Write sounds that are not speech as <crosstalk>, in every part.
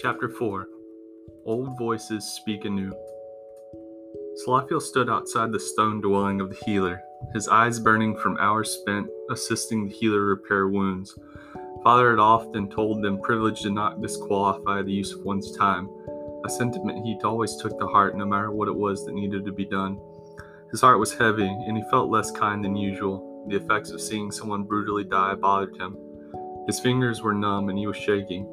Chapter 4 Old Voices Speak Anew. Slothiel stood outside the stone dwelling of the healer, his eyes burning from hours spent assisting the healer repair wounds. Father had often told them privilege did not disqualify the use of one's time, a sentiment he always took to heart no matter what it was that needed to be done. His heart was heavy, and he felt less kind than usual. The effects of seeing someone brutally die bothered him. His fingers were numb and he was shaking.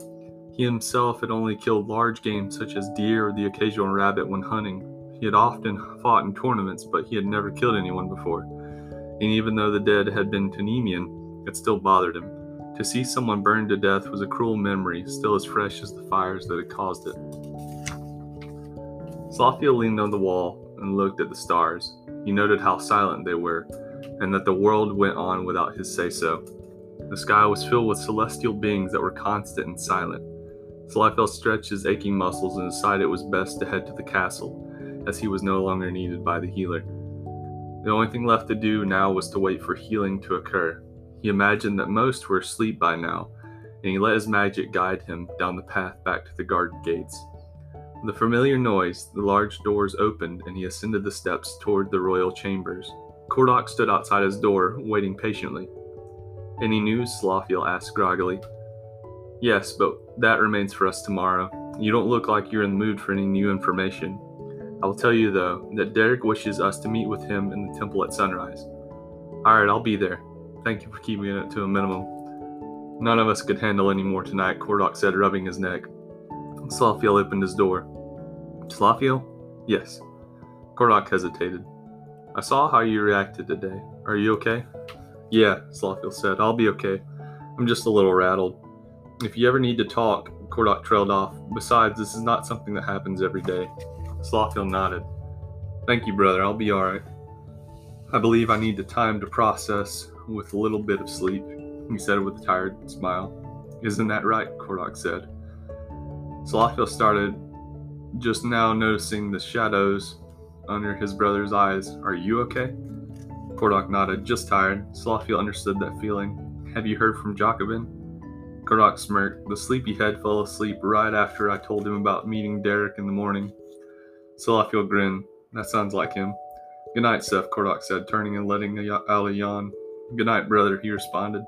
He himself had only killed large game such as deer or the occasional rabbit when hunting. He had often fought in tournaments, but he had never killed anyone before. And even though the dead had been Tanemian, it still bothered him. To see someone burned to death was a cruel memory, still as fresh as the fires that had caused it. Slothiel leaned on the wall and looked at the stars. He noted how silent they were, and that the world went on without his say so. The sky was filled with celestial beings that were constant and silent. Slothiel stretched his aching muscles and decided it was best to head to the castle, as he was no longer needed by the healer. The only thing left to do now was to wait for healing to occur. He imagined that most were asleep by now, and he let his magic guide him down the path back to the garden gates. With a familiar noise, the large doors opened and he ascended the steps toward the royal chambers. Kordok stood outside his door, waiting patiently. Any news? Slothiel asked groggily. Yes, but that remains for us tomorrow. You don't look like you're in the mood for any new information. I will tell you, though, that Derek wishes us to meet with him in the temple at sunrise. Alright, I'll be there. Thank you for keeping it to a minimum. None of us could handle any more tonight, Kordok said, rubbing his neck. Slothiel opened his door. Slothiel? Yes. Kordok hesitated. I saw how you reacted today. Are you okay? Yeah, Slothiel said. I'll be okay. I'm just a little rattled. If you ever need to talk, Kordok trailed off. Besides, this is not something that happens every day. Slothiel nodded. Thank you, brother. I'll be alright. I believe I need the time to process with a little bit of sleep, he said with a tired smile. Isn't that right? Kordok said. Slothiel started just now noticing the shadows under his brother's eyes. Are you okay? Kordok nodded, just tired. Slothiel understood that feeling. Have you heard from Jacobin? Kordok smirked. The sleepyhead fell asleep right after I told him about meeting Derek in the morning. Slothiel grinned. That sounds like him. Good night, Seth, Kordok said, turning and letting Ali yawn. Good night, brother, he responded.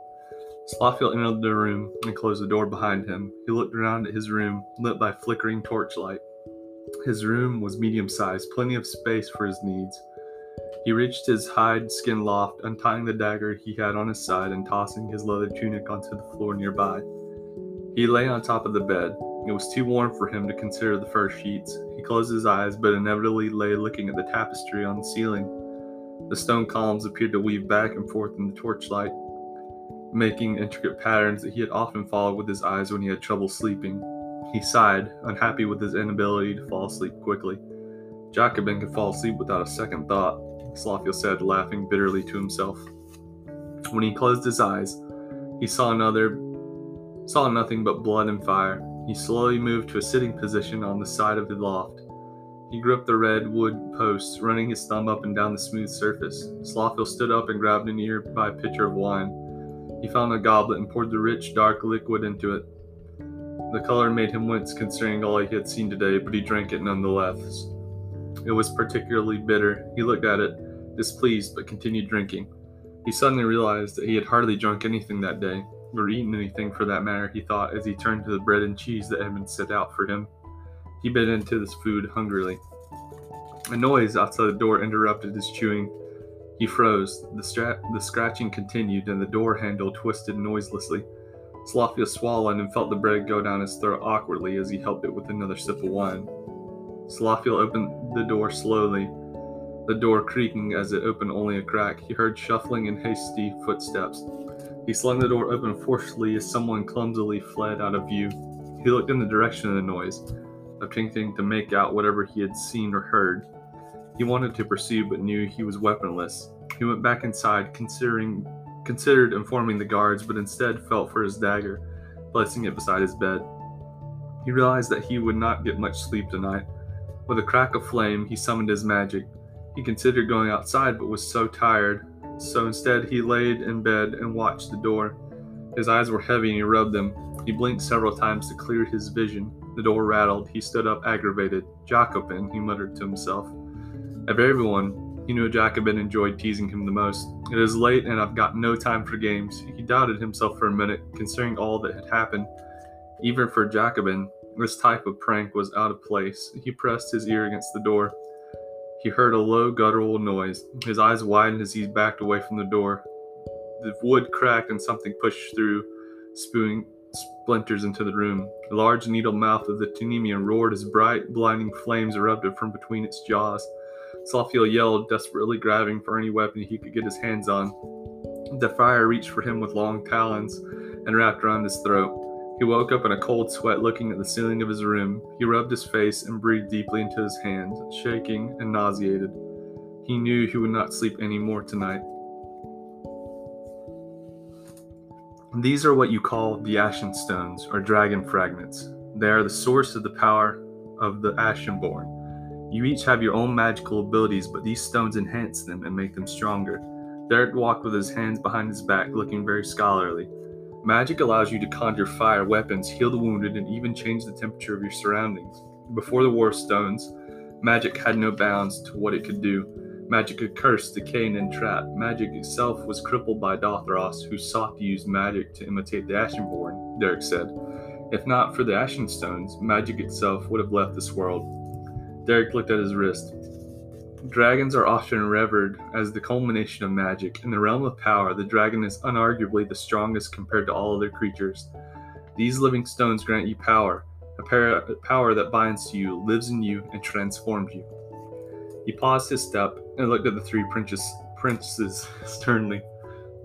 Slothiel entered the room and closed the door behind him. He looked around at his room, lit by flickering torchlight. His room was medium sized, plenty of space for his needs. He reached his hide skin loft, untying the dagger he had on his side and tossing his leather tunic onto the floor nearby. He lay on top of the bed. It was too warm for him to consider the fur sheets. He closed his eyes, but inevitably lay looking at the tapestry on the ceiling. The stone columns appeared to weave back and forth in the torchlight, making intricate patterns that he had often followed with his eyes when he had trouble sleeping. He sighed, unhappy with his inability to fall asleep quickly. Jacobin could fall asleep without a second thought. Slothiel said, laughing bitterly to himself. When he closed his eyes, he saw another saw nothing but blood and fire. He slowly moved to a sitting position on the side of the loft. He gripped the red wood posts, running his thumb up and down the smooth surface. Slothiel stood up and grabbed an ear by a nearby pitcher of wine. He found a goblet and poured the rich, dark liquid into it. The color made him wince considering all he had seen today, but he drank it nonetheless. It was particularly bitter. He looked at it, displeased, but continued drinking. He suddenly realized that he had hardly drunk anything that day, or eaten anything for that matter, he thought as he turned to the bread and cheese that had been set out for him. He bit into this food hungrily. A noise outside the door interrupted his chewing. He froze. The, stra- the scratching continued, and the door handle twisted noiselessly. Slothiel swallowed and felt the bread go down his throat awkwardly as he helped it with another sip of wine. Slothiel opened the door slowly, the door creaking as it opened only a crack. He heard shuffling and hasty footsteps. He slung the door open forcefully as someone clumsily fled out of view. He looked in the direction of the noise, attempting to make out whatever he had seen or heard. He wanted to pursue but knew he was weaponless. He went back inside, considering considered informing the guards, but instead felt for his dagger, placing it beside his bed. He realized that he would not get much sleep tonight. With a crack of flame, he summoned his magic. He considered going outside, but was so tired, so instead he laid in bed and watched the door. His eyes were heavy and he rubbed them. He blinked several times to clear his vision. The door rattled. He stood up, aggravated. Jacobin, he muttered to himself. Of everyone, he knew Jacobin enjoyed teasing him the most. It is late, and I've got no time for games. He doubted himself for a minute, considering all that had happened. Even for Jacobin, this type of prank was out of place. He pressed his ear against the door. He heard a low, guttural noise. His eyes widened as he backed away from the door. The wood cracked and something pushed through, spewing splinters into the room. The large needle mouth of the Tunemian roared as bright, blinding flames erupted from between its jaws. Slothiel yelled, desperately grabbing for any weapon he could get his hands on. The fire reached for him with long talons and wrapped around his throat. He woke up in a cold sweat looking at the ceiling of his room. He rubbed his face and breathed deeply into his hand, shaking and nauseated. He knew he would not sleep any more tonight. These are what you call the Ashen Stones, or Dragon Fragments. They are the source of the power of the Ashenborn. You each have your own magical abilities, but these stones enhance them and make them stronger. Derek walked with his hands behind his back, looking very scholarly. Magic allows you to conjure fire, weapons, heal the wounded, and even change the temperature of your surroundings. Before the War of Stones, magic had no bounds to what it could do. Magic could curse, decay, and entrap. Magic itself was crippled by Dothros, who sought to use magic to imitate the Ashenborn, Derek said. If not for the Ashen Stones, magic itself would have left this world. Derek looked at his wrist. Dragons are often revered as the culmination of magic. In the realm of power, the dragon is unarguably the strongest compared to all other creatures. These living stones grant you power, a power that binds to you, lives in you, and transforms you. He paused his step and looked at the three princes, princes <laughs> sternly.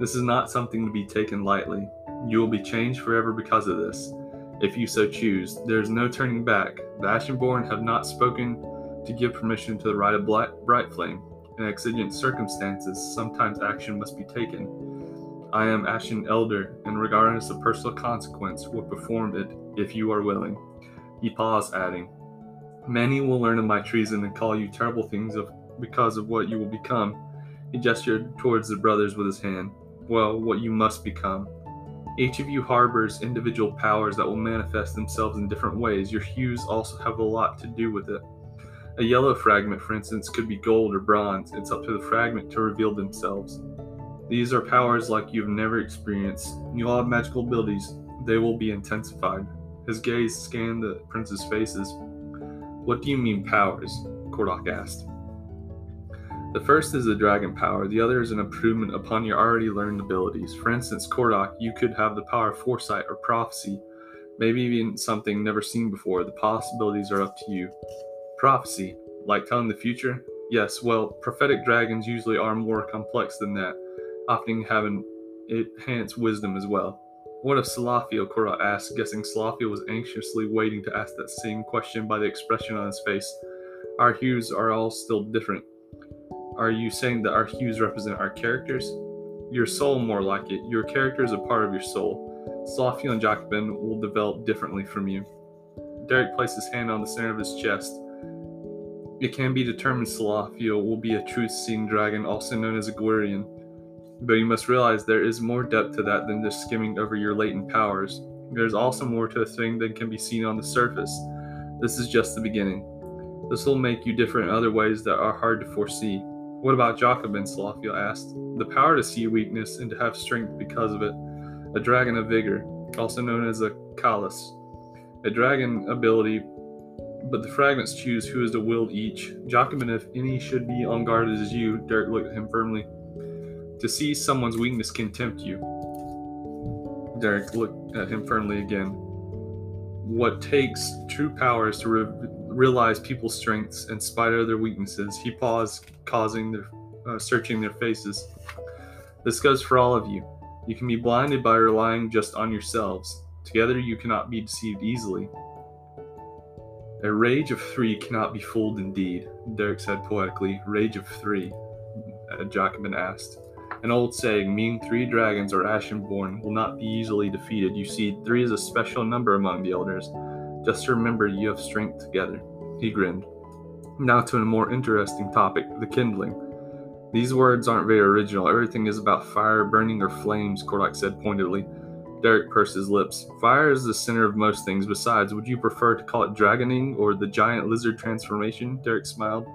This is not something to be taken lightly. You will be changed forever because of this. If you so choose, there is no turning back. The Ashenborn have not spoken to give permission to the rite of bright flame. In exigent circumstances, sometimes action must be taken. I am Ashen Elder, and regardless of personal consequence, will perform it if you are willing. He paused, adding, Many will learn of my treason and call you terrible things of, because of what you will become. He gestured towards the brothers with his hand. Well, what you must become. Each of you harbors individual powers that will manifest themselves in different ways. Your hues also have a lot to do with it. A yellow fragment, for instance, could be gold or bronze. It's up to the fragment to reveal themselves. These are powers like you've never experienced. You all have magical abilities. They will be intensified. His gaze scanned the prince's faces. What do you mean, powers? Kordok asked. The first is the dragon power, the other is an improvement upon your already learned abilities. For instance, Kordok, you could have the power of foresight or prophecy, maybe even something never seen before. The possibilities are up to you. Prophecy, like telling the future? Yes, well, prophetic dragons usually are more complex than that, often having enhanced wisdom as well. What if Salafio? Cora asked, guessing Salafio was anxiously waiting to ask that same question by the expression on his face. Our hues are all still different. Are you saying that our hues represent our characters? Your soul, more like it. Your character is a part of your soul. Salafio and Jacobin will develop differently from you. Derek placed his hand on the center of his chest. It can be determined Salafio will be a truth-seeing dragon, also known as a Gwirian. But you must realize there is more depth to that than just skimming over your latent powers. There's also more to a thing than can be seen on the surface. This is just the beginning. This will make you different in other ways that are hard to foresee. What about Jacobin? Salafio asked. The power to see weakness and to have strength because of it. A dragon of vigor, also known as a Kalas. A dragon ability but the fragments choose who is to wield each. Jacobin, if any, should be on guard as you. Derek looked at him firmly. To see someone's weakness can tempt you. Derek looked at him firmly again. What takes true power is to re- realize people's strengths in spite of their weaknesses. He paused, causing their, uh, searching their faces. This goes for all of you. You can be blinded by relying just on yourselves. Together, you cannot be deceived easily. A rage of three cannot be fooled indeed, Derek said poetically. Rage of three? Uh, Jacobin asked. An old saying, meaning three dragons or ashenborn will not be easily defeated. You see, three is a special number among the elders. Just remember you have strength together. He grinned. Now to a more interesting topic, the kindling. These words aren't very original. Everything is about fire, burning, or flames, Kordok said pointedly. Derek pursed his lips. Fire is the center of most things. Besides, would you prefer to call it dragoning or the giant lizard transformation? Derek smiled.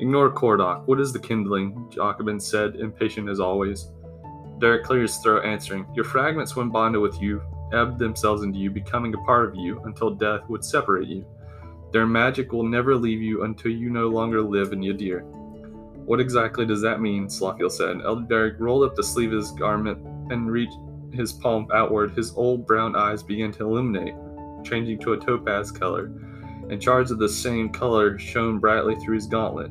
Ignore Kordok. What is the kindling? Jacobin said, impatient as always. Derek cleared his throat, answering, Your fragments, when bonded with you, ebbed themselves into you, becoming a part of you until death would separate you. Their magic will never leave you until you no longer live in Yadir. What exactly does that mean? Slothiel said. Elder Derek rolled up the sleeve of his garment and reached his palm outward. His old brown eyes began to illuminate, changing to a topaz color, and shards of the same color shone brightly through his gauntlet.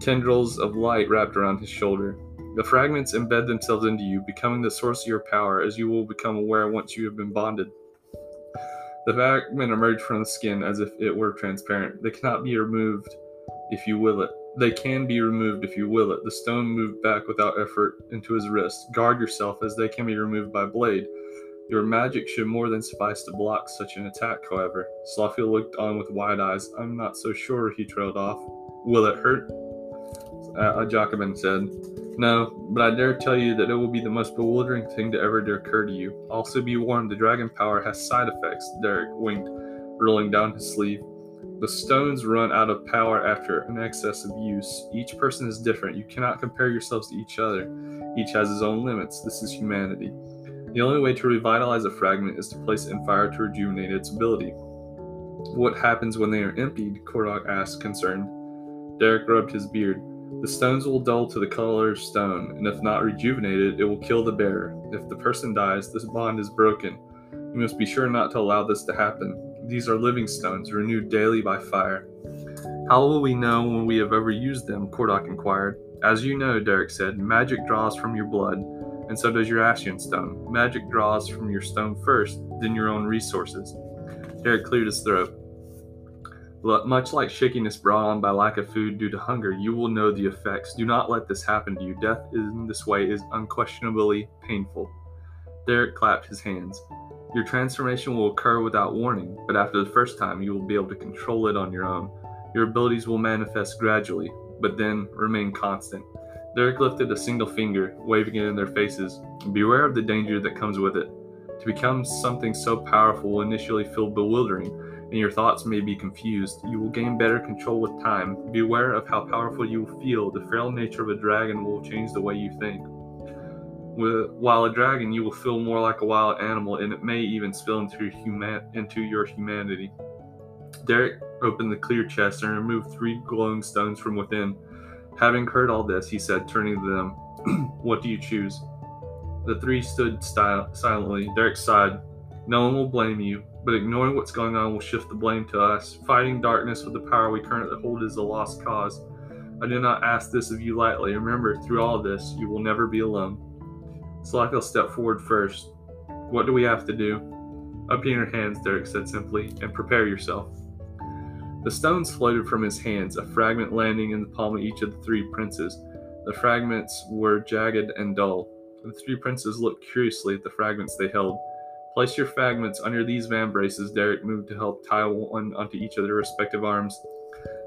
Tendrils of light wrapped around his shoulder. The fragments embed themselves into you, becoming the source of your power, as you will become aware once you have been bonded. The fragment emerged from the skin as if it were transparent. They cannot be removed if you will it. They can be removed if you will it. The stone moved back without effort into his wrist. Guard yourself, as they can be removed by blade. Your magic should more than suffice to block such an attack, however. Slothiel looked on with wide eyes. I'm not so sure, he trailed off. Will it hurt? Uh, Jacobin said. No, but I dare tell you that it will be the most bewildering thing to ever occur to you. Also be warned, the dragon power has side effects, Derek winked, rolling down his sleeve. The stones run out of power after an excess of use. Each person is different. You cannot compare yourselves to each other. Each has his own limits. This is humanity. The only way to revitalize a fragment is to place it in fire to rejuvenate its ability. What happens when they are emptied? Kordok asked, concerned. Derek rubbed his beard. The stones will dull to the color of stone, and if not rejuvenated, it will kill the bearer. If the person dies, this bond is broken. You must be sure not to allow this to happen. These are living stones, renewed daily by fire. How will we know when we have ever used them? Kordok inquired. As you know, Derek said, magic draws from your blood, and so does your Ashen stone. Magic draws from your stone first, then your own resources. Derek cleared his throat. Much like shakiness brought on by lack of food due to hunger, you will know the effects. Do not let this happen to you. Death in this way is unquestionably painful. Derek clapped his hands. Your transformation will occur without warning, but after the first time, you will be able to control it on your own. Your abilities will manifest gradually, but then remain constant. Derek lifted a single finger, waving it in their faces. Beware of the danger that comes with it. To become something so powerful will initially feel bewildering, and your thoughts may be confused. You will gain better control with time. Beware of how powerful you will feel. The frail nature of a dragon will change the way you think. While a dragon, you will feel more like a wild animal, and it may even spill into your, human- into your humanity. Derek opened the clear chest and removed three glowing stones from within. Having heard all this, he said, turning to them, <clears throat> What do you choose? The three stood silently. Derek sighed. No one will blame you but ignoring what's going on will shift the blame to us. Fighting darkness with the power we currently hold is a lost cause. I do not ask this of you lightly. Remember, through all this, you will never be alone. Slothiel stepped forward first. What do we have to do? Up in your hands, Derek said simply, and prepare yourself. The stones floated from his hands, a fragment landing in the palm of each of the three princes. The fragments were jagged and dull. The three princes looked curiously at the fragments they held. Place your fragments under these vambraces, Derek moved to help tie one onto each of their respective arms.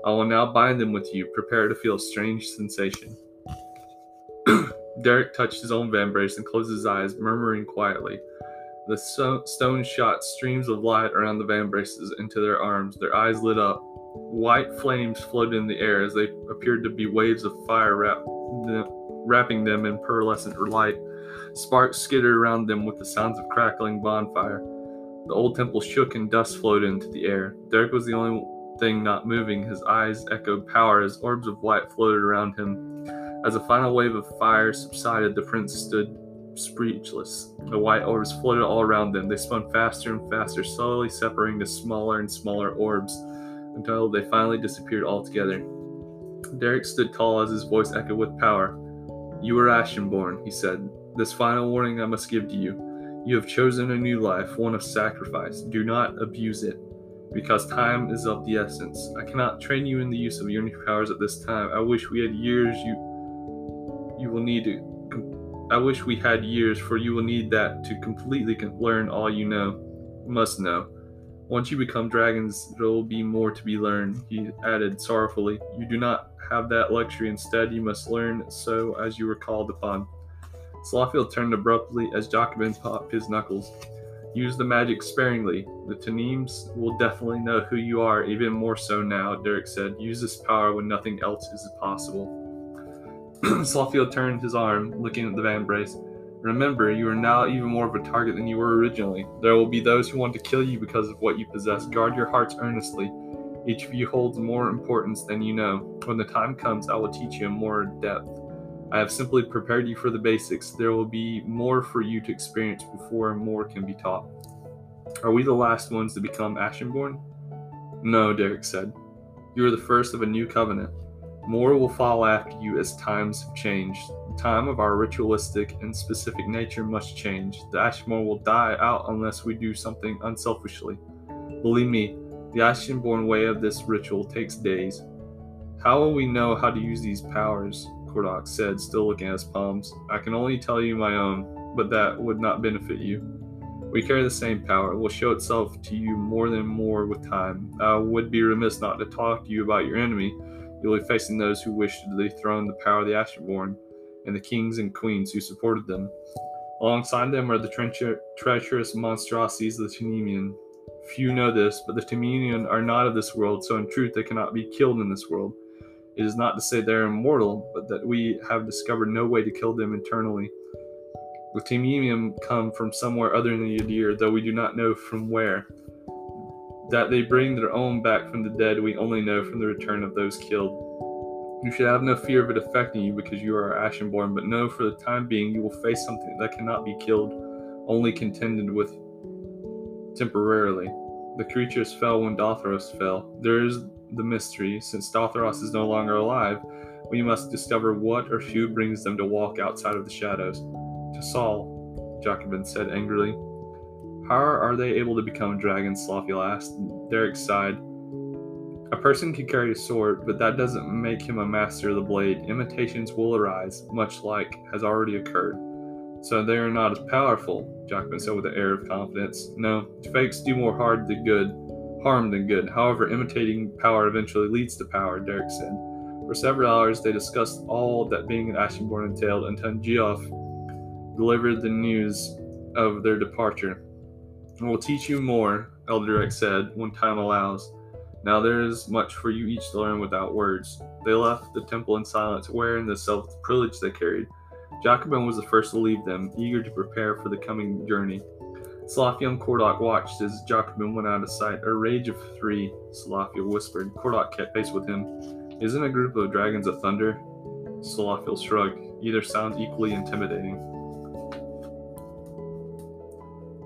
I will now bind them with you. Prepare to feel a strange sensation. Derek touched his own vambrace and closed his eyes, murmuring quietly. The so- stone shot streams of light around the vambraces into their arms. Their eyes lit up. White flames floated in the air as they appeared to be waves of fire wrap them, wrapping them in pearlescent light. Sparks skittered around them with the sounds of crackling bonfire. The old temple shook and dust floated into the air. Derek was the only thing not moving. His eyes echoed power as orbs of light floated around him. As a final wave of fire subsided, the prince stood speechless. The white orbs floated all around them. They spun faster and faster, slowly separating to smaller and smaller orbs until they finally disappeared altogether. Derek stood tall as his voice echoed with power. You are Ashenborn, he said. This final warning I must give to you. You have chosen a new life, one of sacrifice. Do not abuse it, because time is of the essence. I cannot train you in the use of your new powers at this time. I wish we had years you you will need to I wish we had years for you will need that to completely learn all you know must know. Once you become dragons, there will be more to be learned, he added sorrowfully. You do not have that luxury. Instead, you must learn so as you were called upon. Slotfield turned abruptly as Jacobin popped his knuckles. Use the magic sparingly. The Tanims will definitely know who you are, even more so now, Derek said. Use this power when nothing else is possible. <clears throat> Slotfield turned his arm, looking at the vambrace. Remember, you are now even more of a target than you were originally. There will be those who want to kill you because of what you possess. Guard your hearts earnestly. Each of you holds more importance than you know. When the time comes, I will teach you more depth. I have simply prepared you for the basics. There will be more for you to experience before more can be taught. Are we the last ones to become Ashenborn? No, Derek said. You are the first of a new covenant. More will follow after you as times have changed. The time of our ritualistic and specific nature must change. The Ashmore will die out unless we do something unselfishly. Believe me, the Ashenborn way of this ritual takes days. How will we know how to use these powers? Kordok said, still looking at his palms. I can only tell you my own, but that would not benefit you. We carry the same power. It will show itself to you more than more with time. I would be remiss not to talk to you about your enemy. You will be facing those who wish to dethrone the power of the Ashenborn and the kings and queens who supported them. Alongside them are the treacher- treacherous monstrosities of the Tunemian. Few know this, but the Tunemian are not of this world, so in truth they cannot be killed in this world. It is not to say they are immortal, but that we have discovered no way to kill them internally. The Temenium come from somewhere other than the Yadir, though we do not know from where. That they bring their own back from the dead, we only know from the return of those killed. You should have no fear of it affecting you because you are Ashenborn, but know for the time being you will face something that cannot be killed, only contended with temporarily. The creatures fell when Dotharos fell. There is the mystery. Since Dotharos is no longer alive, we must discover what or who brings them to walk outside of the shadows. To Saul, Jacobin said angrily. How are they able to become dragons? Slothiel asked. Derek sighed. A person can carry a sword, but that doesn't make him a master of the blade. Imitations will arise, much like has already occurred. So they are not as powerful, Jacobin said with an air of confidence. No, fakes do more hard than good, harm than good. However, imitating power eventually leads to power, Derek said. For several hours, they discussed all that being an Ashenborn entailed until Geoff delivered the news of their departure. We'll teach you more, Elderek said, when time allows. Now there is much for you each to learn without words. They left the temple in silence, wearing the self privilege they carried. Jacobin was the first to leave them, eager to prepare for the coming journey. Slothiel and Kordok watched as Jacobin went out of sight. A rage of three, Slothiel whispered. Kordok kept pace with him. Isn't a group of dragons a thunder? Slothiel shrugged. Either sounds equally intimidating.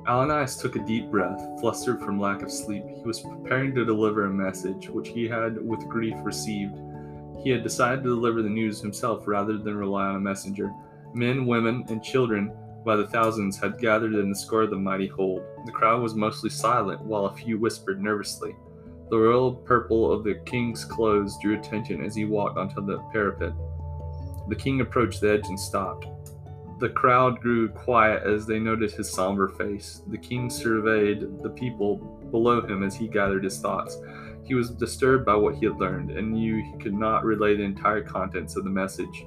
Alanias took a deep breath, flustered from lack of sleep. He was preparing to deliver a message, which he had with grief received. He had decided to deliver the news himself rather than rely on a messenger. Men, women, and children by the thousands had gathered in the square of the mighty hold. The crowd was mostly silent, while a few whispered nervously. The royal purple of the king's clothes drew attention as he walked onto the parapet. The king approached the edge and stopped. The crowd grew quiet as they noted his somber face. The king surveyed the people below him as he gathered his thoughts. He was disturbed by what he had learned and knew he could not relay the entire contents of the message.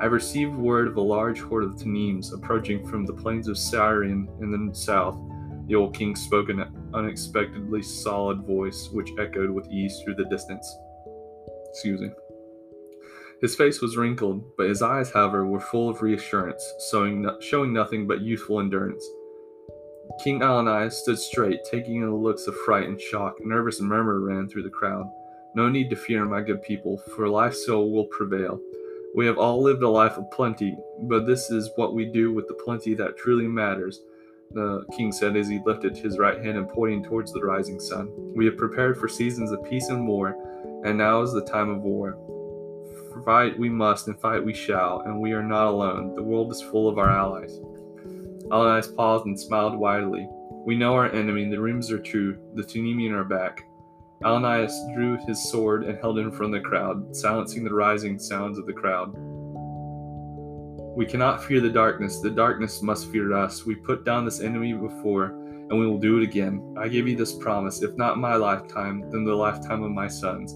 I received word of a large horde of Taneems approaching from the plains of Syrian in the south. The old king spoke in an unexpectedly solid voice, which echoed with ease through the distance. Excuse me. His face was wrinkled, but his eyes, however, were full of reassurance, showing, showing nothing but youthful endurance. King Alani stood straight, taking in the looks of fright and shock. A nervous murmur ran through the crowd. No need to fear, my good people, for life still will prevail. We have all lived a life of plenty, but this is what we do with the plenty that truly matters, the king said as he lifted his right hand and pointing towards the rising sun. We have prepared for seasons of peace and war, and now is the time of war. Fight we must, and fight we shall, and we are not alone. The world is full of our allies. Alanias paused and smiled widely. We know our enemy, the rumors are true, the Tunemian are back. Alanias drew his sword and held it in front of the crowd, silencing the rising sounds of the crowd. We cannot fear the darkness, the darkness must fear us. We put down this enemy before, and we will do it again. I give you this promise, if not my lifetime, then the lifetime of my sons.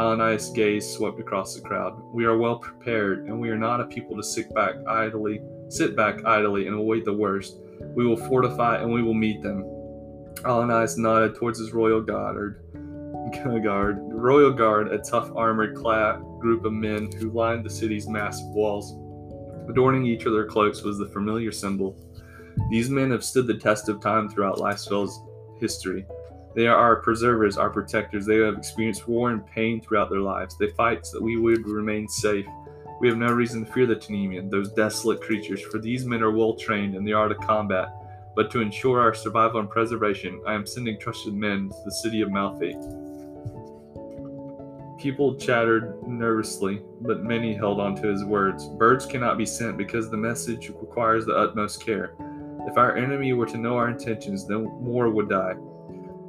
Alanias' gaze swept across the crowd. We are well prepared, and we are not a people to sit back idly, sit back idly and await the worst. We will fortify and we will meet them. Alanias nodded towards his royal guard. <laughs> Guard, royal guard, a tough armored clad group of men who lined the city's massive walls. Adorning each of their cloaks was the familiar symbol. These men have stood the test of time throughout Lifespell's history. They are our preservers, our protectors. They have experienced war and pain throughout their lives. They fight so that we would remain safe. We have no reason to fear the Tanemian, those desolate creatures, for these men are well trained in the art of combat. But to ensure our survival and preservation, I am sending trusted men to the city of Malfate. People chattered nervously, but many held on to his words. Birds cannot be sent because the message requires the utmost care. If our enemy were to know our intentions, then more would die.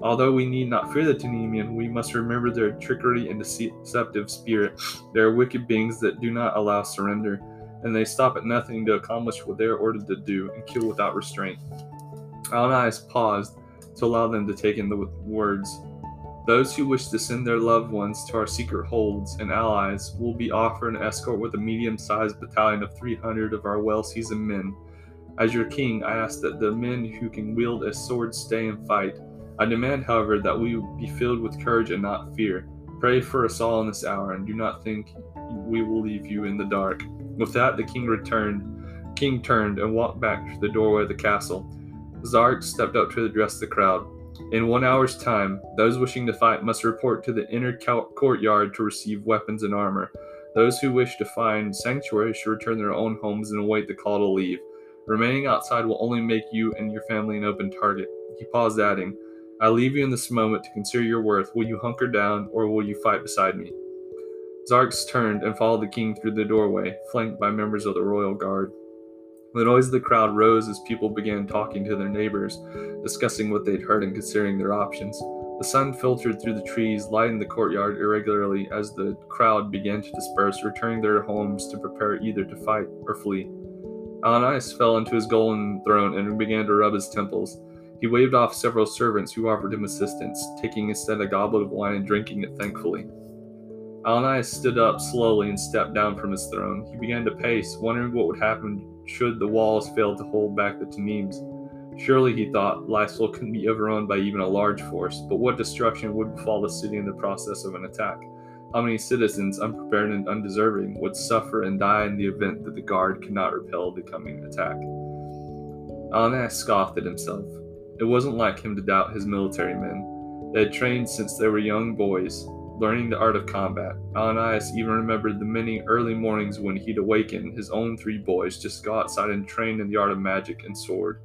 Although we need not fear the Tanemian, we must remember their trickery and deceptive spirit. They are wicked beings that do not allow surrender, and they stop at nothing to accomplish what they are ordered to do and kill without restraint. Alanias paused to allow them to take in the words. Those who wish to send their loved ones to our secret holds and allies will be offered an escort with a medium sized battalion of 300 of our well seasoned men. As your king, I ask that the men who can wield a sword stay and fight. I demand, however, that we be filled with courage and not fear. Pray for us all in this hour, and do not think we will leave you in the dark. With that, the king returned. King turned and walked back to the doorway of the castle. Zark stepped up to address the crowd. In one hour's time, those wishing to fight must report to the inner courtyard to receive weapons and armor. Those who wish to find sanctuary should return to their own homes and await the call to leave. Remaining outside will only make you and your family an open target. He paused, adding, I leave you in this moment to consider your worth. Will you hunker down, or will you fight beside me? Zarks turned and followed the king through the doorway, flanked by members of the royal guard. The noise of the crowd rose as people began talking to their neighbors, discussing what they'd heard and considering their options. The sun filtered through the trees, lighting the courtyard irregularly as the crowd began to disperse, returning to their homes to prepare either to fight or flee. Alanias fell into his golden throne and began to rub his temples. He waved off several servants who offered him assistance, taking instead a goblet of wine and drinking it thankfully. Alanias stood up slowly and stepped down from his throne. He began to pace, wondering what would happen should the walls fail to hold back the Taneems. Surely, he thought, Lysol couldn't be overrun by even a large force, but what destruction would befall the city in the process of an attack? How many citizens, unprepared and undeserving, would suffer and die in the event that the guard could not repel the coming attack? Alanias scoffed at himself. It wasn't like him to doubt his military men. They had trained since they were young boys, learning the art of combat. Alanias even remembered the many early mornings when he'd awaken his own three boys just go outside and train in the art of magic and sword.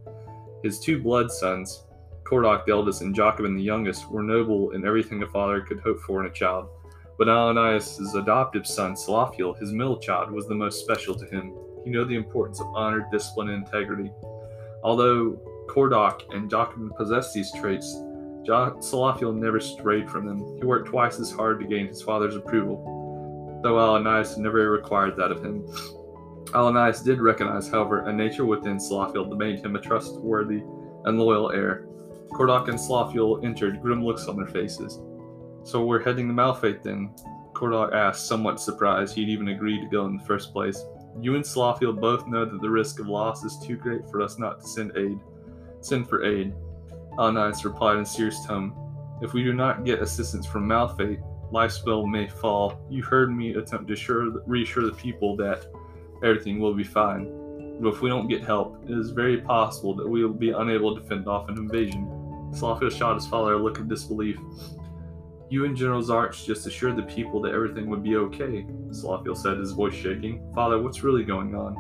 His two blood sons, Kordok the eldest and Jacobin the youngest, were noble in everything a father could hope for in a child. But Alanias' adoptive son, Salafiel, his middle child, was the most special to him. He knew the importance of honor, discipline, and integrity. Although Kordok and Jacobin possessed these traits, Salafiel never strayed from them. He worked twice as hard to gain his father's approval, though Alanias never required that of him. Alanias did recognize, however, a nature within Salafiel that made him a trustworthy and loyal heir. Kordok and Salafiel entered, grim looks on their faces. So we're heading to Malfate then? Kordok asked, somewhat surprised he'd even agreed to go in the first place. You and Salafiel both know that the risk of loss is too great for us not to send aid. Send for aid. Alanias replied in serious tone. If we do not get assistance from Malfate, Lifespell may fall. You heard me attempt to assure, reassure the people that everything will be fine. But if we don't get help, it is very possible that we will be unable to fend off an invasion. Salafiel shot his father a look of disbelief. You and General Zarch just assured the people that everything would be okay, Salafiel said, his voice shaking. Father, what's really going on?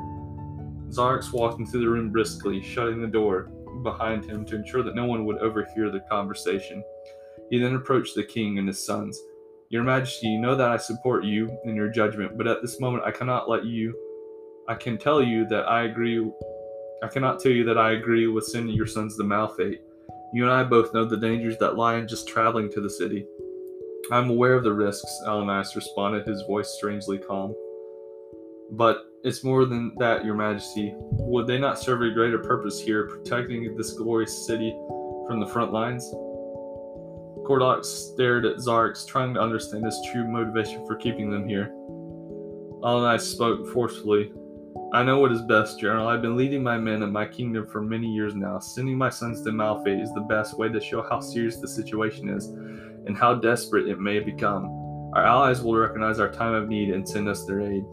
Zarks walked into the room briskly, shutting the door behind him to ensure that no one would overhear the conversation. He then approached the king and his sons. Your Majesty, you know that I support you in your judgment, but at this moment I cannot let you. I can tell you that I agree. I cannot tell you that I agree with sending your sons to Malfate. You and I both know the dangers that lie in just traveling to the city. I'm aware of the risks, Alanias responded, his voice strangely calm. But it's more than that, Your Majesty. Would they not serve a greater purpose here, protecting this glorious city from the front lines? Kordok stared at Zarks, trying to understand his true motivation for keeping them here. Alani spoke forcefully. I know what is best, General. I've been leading my men and my kingdom for many years now. Sending my sons to Malphite is the best way to show how serious the situation is and how desperate it may become. Our allies will recognize our time of need and send us their aid.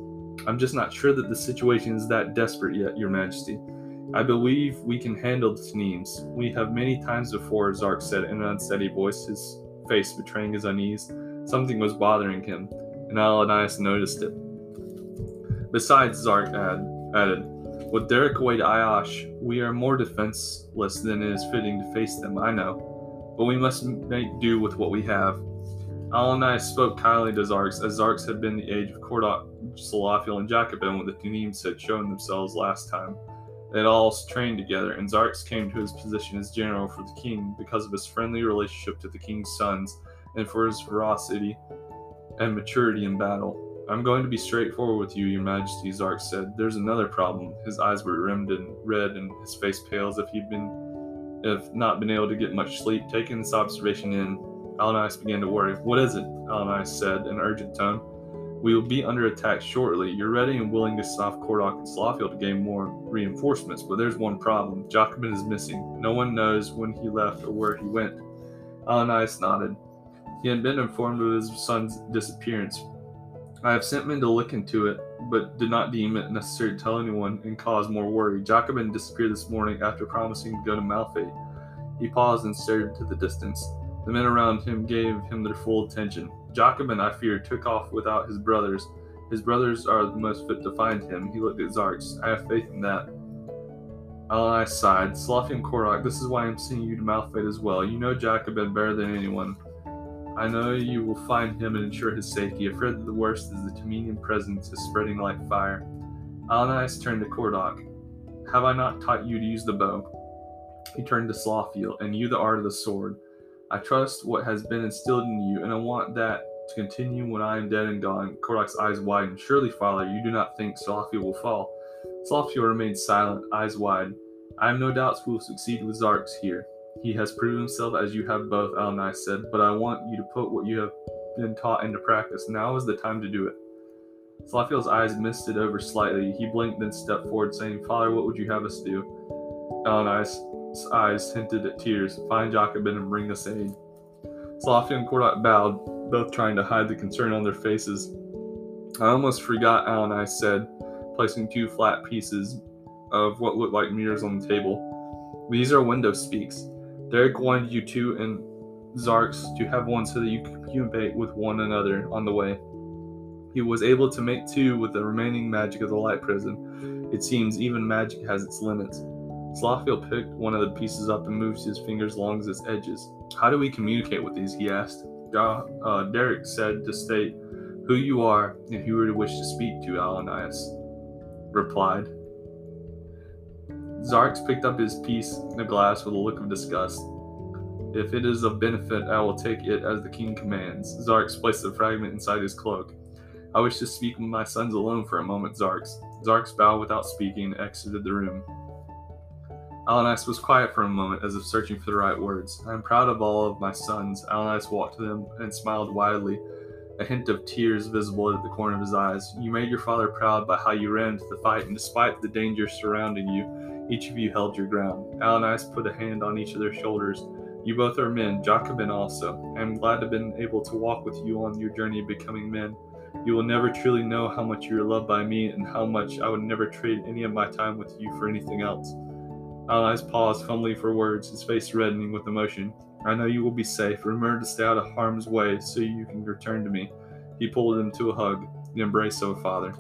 I'm just not sure that the situation is that desperate yet, Your Majesty. I believe we can handle the Tanims. We have many times before, Zark said in an unsteady voice, his face betraying his unease. Something was bothering him, and Alanias noticed it. Besides, Zark add, added, with Derek away to Ayash, we are more defenseless than it is fitting to face them, I know. But we must make do with what we have. Alanias spoke kindly to Zarks, as Zarks had been the age of Kordok, Salafiel, and Jacobin when the Tanims had shown themselves last time. They had all trained together, and Zarks came to his position as general for the king because of his friendly relationship to the king's sons and for his ferocity and maturity in battle. I'm going to be straightforward with you, Your Majesty, Zark said. There's another problem. His eyes were rimmed and red, and his face pale as if he'd been, if not been able to get much sleep. Taking this observation in, Alanias began to worry. What is it? Alanias said in an urgent tone. We will be under attack shortly. You're ready and willing to stop Kordok and Salafiel to gain more reinforcements, but there's one problem. Jacobin is missing. No one knows when he left or where he went. Alanias nodded. He had been informed of his son's disappearance. I have sent men to look into it, but did not deem it necessary to tell anyone and cause more worry. Jacobin disappeared this morning after promising to go to Malphite. He paused and stared into the distance. The men around him gave him their full attention. Jacobin, I fear, took off without his brothers. His brothers are the most fit to find him. He looked at Zarks. I have faith in that. Alani sighed. Slafi and Korok, this is why I'm sending you to Malphite as well. You know Jacobin better than anyone. I know you will find him and ensure his safety. Afraid that the worst is the Temenian presence is spreading like fire. Alanias turned to Kordok. Have I not taught you to use the bow? He turned to Slothiel, and you the art of the sword. I trust what has been instilled in you, and I want that to continue when I am dead and gone. Kordok's eyes widened. Surely, Father, you do not think Salafi will fall. Salafi remained silent, eyes wide. I have no doubts we will succeed with Zarks here. He has proven himself as you have both, Alnai said, but I want you to put what you have been taught into practice. Now is the time to do it. Salafiel's eyes misted over slightly. He blinked, then stepped forward, saying, Father, what would you have us do? Alnai's eyes hinted at tears. Find Jacobin and bring us aid. Salafi and Kordok bowed, both trying to hide the concern on their faces. I almost forgot, Alani said, placing two flat pieces of what looked like mirrors on the table. These are window speaks. Derek wanted you two and Zarks to have one so that you could communicate with one another on the way. He was able to make two with the remaining magic of the light prison. It seems even magic has its limits. Slothiel picked one of the pieces up and moved his fingers along its edges. How do we communicate with these? he asked. Uh, Derek said to state who you are and who you to wish to speak to, Alanias replied. Zarks picked up his piece of glass with a look of disgust. If it is of benefit, I will take it as the king commands. Zarks placed the fragment inside his cloak. I wish to speak with my sons alone for a moment, Zarks. Zarks bowed without speaking and exited the room. Alanias was quiet for a moment, as if searching for the right words. I am proud of all of my sons. Alanias walked to them and smiled widely, a hint of tears visible at the corner of his eyes. You made your father proud by how you ran to the fight, and despite the danger surrounding you, each of you held your ground. Alanias put a hand on each of their shoulders. You both are men, Jacobin also. I am glad to have been able to walk with you on your journey of becoming men. You will never truly know how much you are loved by me and how much I would never trade any of my time with you for anything else. Allies paused, fumbling for words, his face reddening with emotion. I know you will be safe. Remember to stay out of harm's way so you can return to me. He pulled him to a hug, the embrace of a father.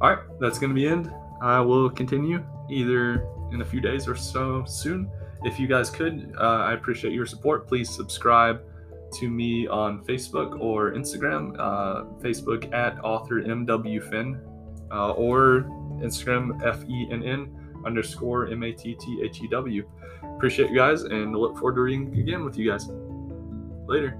Alright, that's going to be end. I will continue either in a few days or so soon. If you guys could, uh, I appreciate your support. Please subscribe to me on Facebook or Instagram. Uh, Facebook at author MW Fenn uh, or Instagram F E N N underscore M A T T H E W. Appreciate you guys and look forward to reading again with you guys. Later.